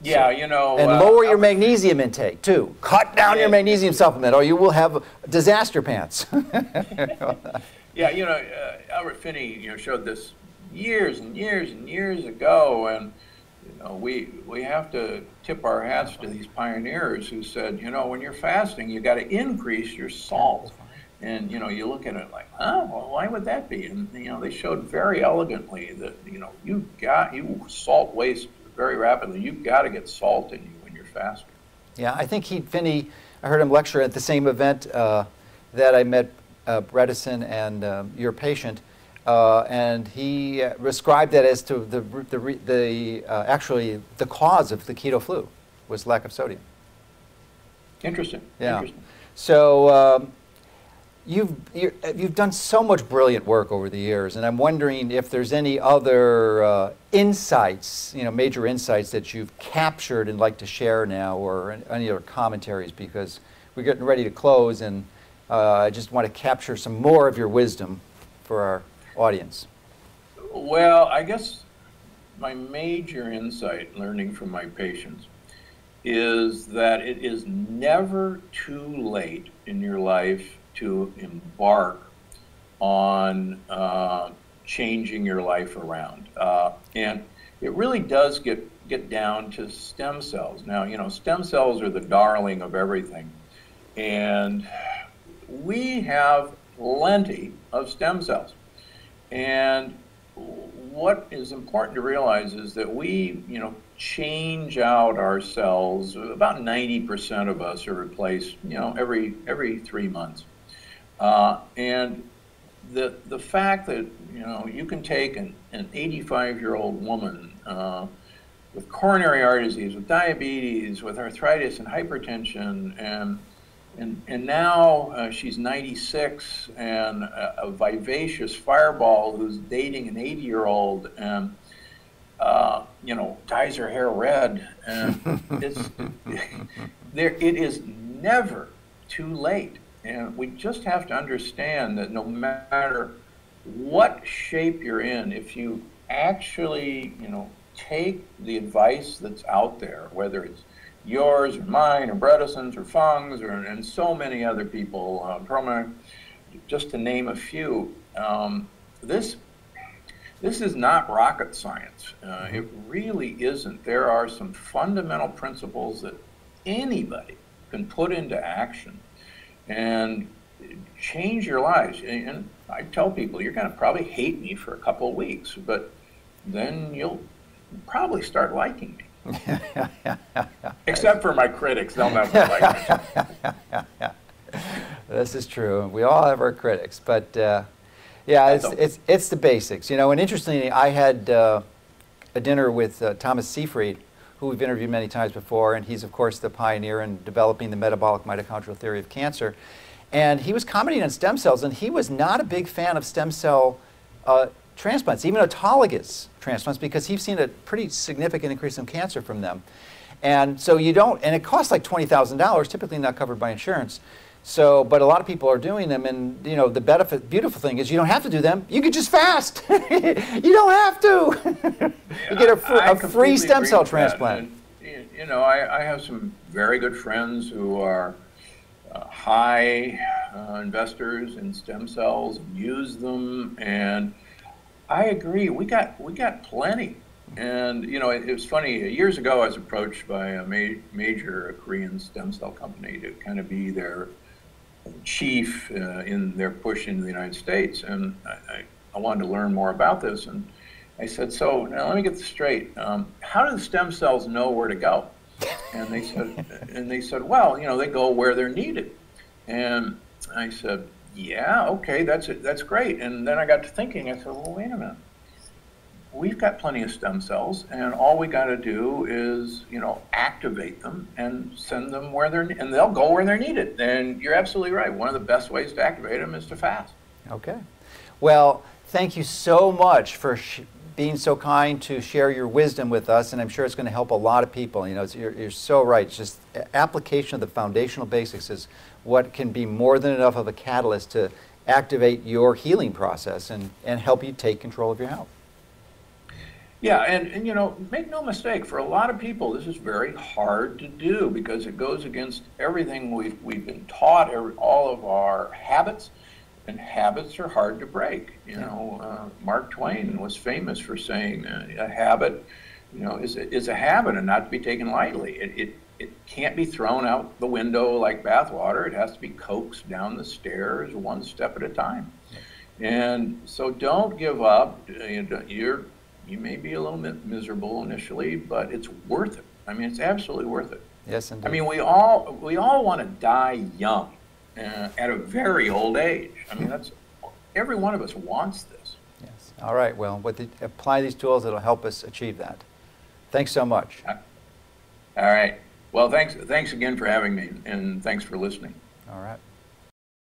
Yeah, you know. And uh, lower your magnesium intake too. Cut down yeah. your magnesium supplement, or you will have disaster pants. yeah, you know, uh, Albert Phinney, you know, showed this years and years and years ago, and you know, we we have to tip our hats to these pioneers who said, you know, when you're fasting, you got to increase your salt. And you know, you look at it like, huh? Well, why would that be? And you know, they showed very elegantly that you know you got you salt waste very rapidly. You've got to get salt in you when you're fasting. Yeah, I think he Phinney. I heard him lecture at the same event uh, that I met uh, Bredesen and uh, your patient. Uh, and he uh, described that as to the, the, the uh, actually the cause of the keto flu was lack of sodium. Interesting. Yeah. Interesting. So um, You've, you've done so much brilliant work over the years, and I'm wondering if there's any other uh, insights, you know, major insights that you've captured and like to share now, or any other commentaries, because we're getting ready to close, and uh, I just want to capture some more of your wisdom for our audience. Well, I guess my major insight learning from my patients is that it is never too late in your life to embark on uh, changing your life around. Uh, and it really does get, get down to stem cells. Now, you know, stem cells are the darling of everything. And we have plenty of stem cells. And what is important to realize is that we, you know, change out our cells. About 90% of us are replaced, you know, every every three months. Uh, and the, the fact that, you know, you can take an, an 85-year-old woman uh, with coronary artery disease, with diabetes, with arthritis and hypertension, and and, and now uh, she's 96 and a, a, vivacious fireball who's dating an 80 year old and, uh, you know, dyes her hair red. And it's, there, it is never too late. And we just have to understand that no matter what shape you're in, if you actually, you know, take the advice that's out there, whether it's yours or mine or Bredesen's or Fung's or, and so many other people, uh, just to name a few. Um, this, this is not rocket science. Uh, it really isn't. There are some fundamental principles that anybody can put into action and change your lives. And, I tell people, you're going to probably hate me for a couple of weeks, but then you'll probably start liking me. Except for my critics, they'll never like me. This is true. We all have our critics, but uh, yeah, it's, it's, it's the basics. You know, and interestingly, I had uh, a dinner with uh, Thomas Seyfried, who we've interviewed many times before, and he's, of course, the pioneer in developing the metabolic mitochondrial theory of cancer. And he was commenting on stem cells, and he was not a big fan of stem cell uh, transplants, even autologous transplants, because he's seen a pretty significant increase in cancer from them. And so you don't, and it costs like $20,000, typically not covered by insurance. So, but a lot of people are doing them, and you know the benefit, beautiful thing is you don't have to do them. You can just fast. you don't have to. you get a, fr a free stem cell transplant. And, you know, I, I, have some very good friends who are uh, high uh, investors in stem cells, and use them, and I agree. We got we got plenty. And you know, it, it was funny. Years ago, I was approached by a ma- major Korean stem cell company to kind of be their chief uh, in their push into the United States, and I, I, I, wanted to learn more about this. And I said, "So now let me get this straight. Um, how do the stem cells know where to go?" And they said, "And they said, well, you know, they go where they're needed." And I said, yeah, okay, that's it, that's great. And then I got to thinking, I said, well, wait a minute. We've got plenty of stem cells, and all we got to do is, you know, activate them and send them where they're, and they'll go where they're needed. And you're absolutely right. One of the best ways to activate them is to fast. Okay. Well, thank you so much for being so kind to share your wisdom with us, and I'm sure it's going to help a lot of people. You know, you're, you're so right. It's just application of the foundational basics is what can be more than enough of a catalyst to activate your healing process and, and help you take control of your health. Yeah, and, and you know, make no mistake, for a lot of people, this is very hard to do because it goes against everything we've, we've been taught, every, all of our habits and habits are hard to break. You know, uh, Mark Twain was famous for saying uh, a habit, you know, is is a habit and not to be taken lightly. It, it it can't be thrown out the window like bathwater. It has to be coaxed down the stairs one step at a time. And so don't give up. You're you may be a little bit miserable initially, but it's worth it. I mean, it's absolutely worth it. Yes, indeed. I mean, we all we all want to die young uh, at a very old age. I mean, that's every one of us wants this. Yes. All right. Well, with the, apply these tools, it'll help us achieve that. Thanks so much. All right. Well, thanks. Thanks again for having me, and thanks for listening. All right.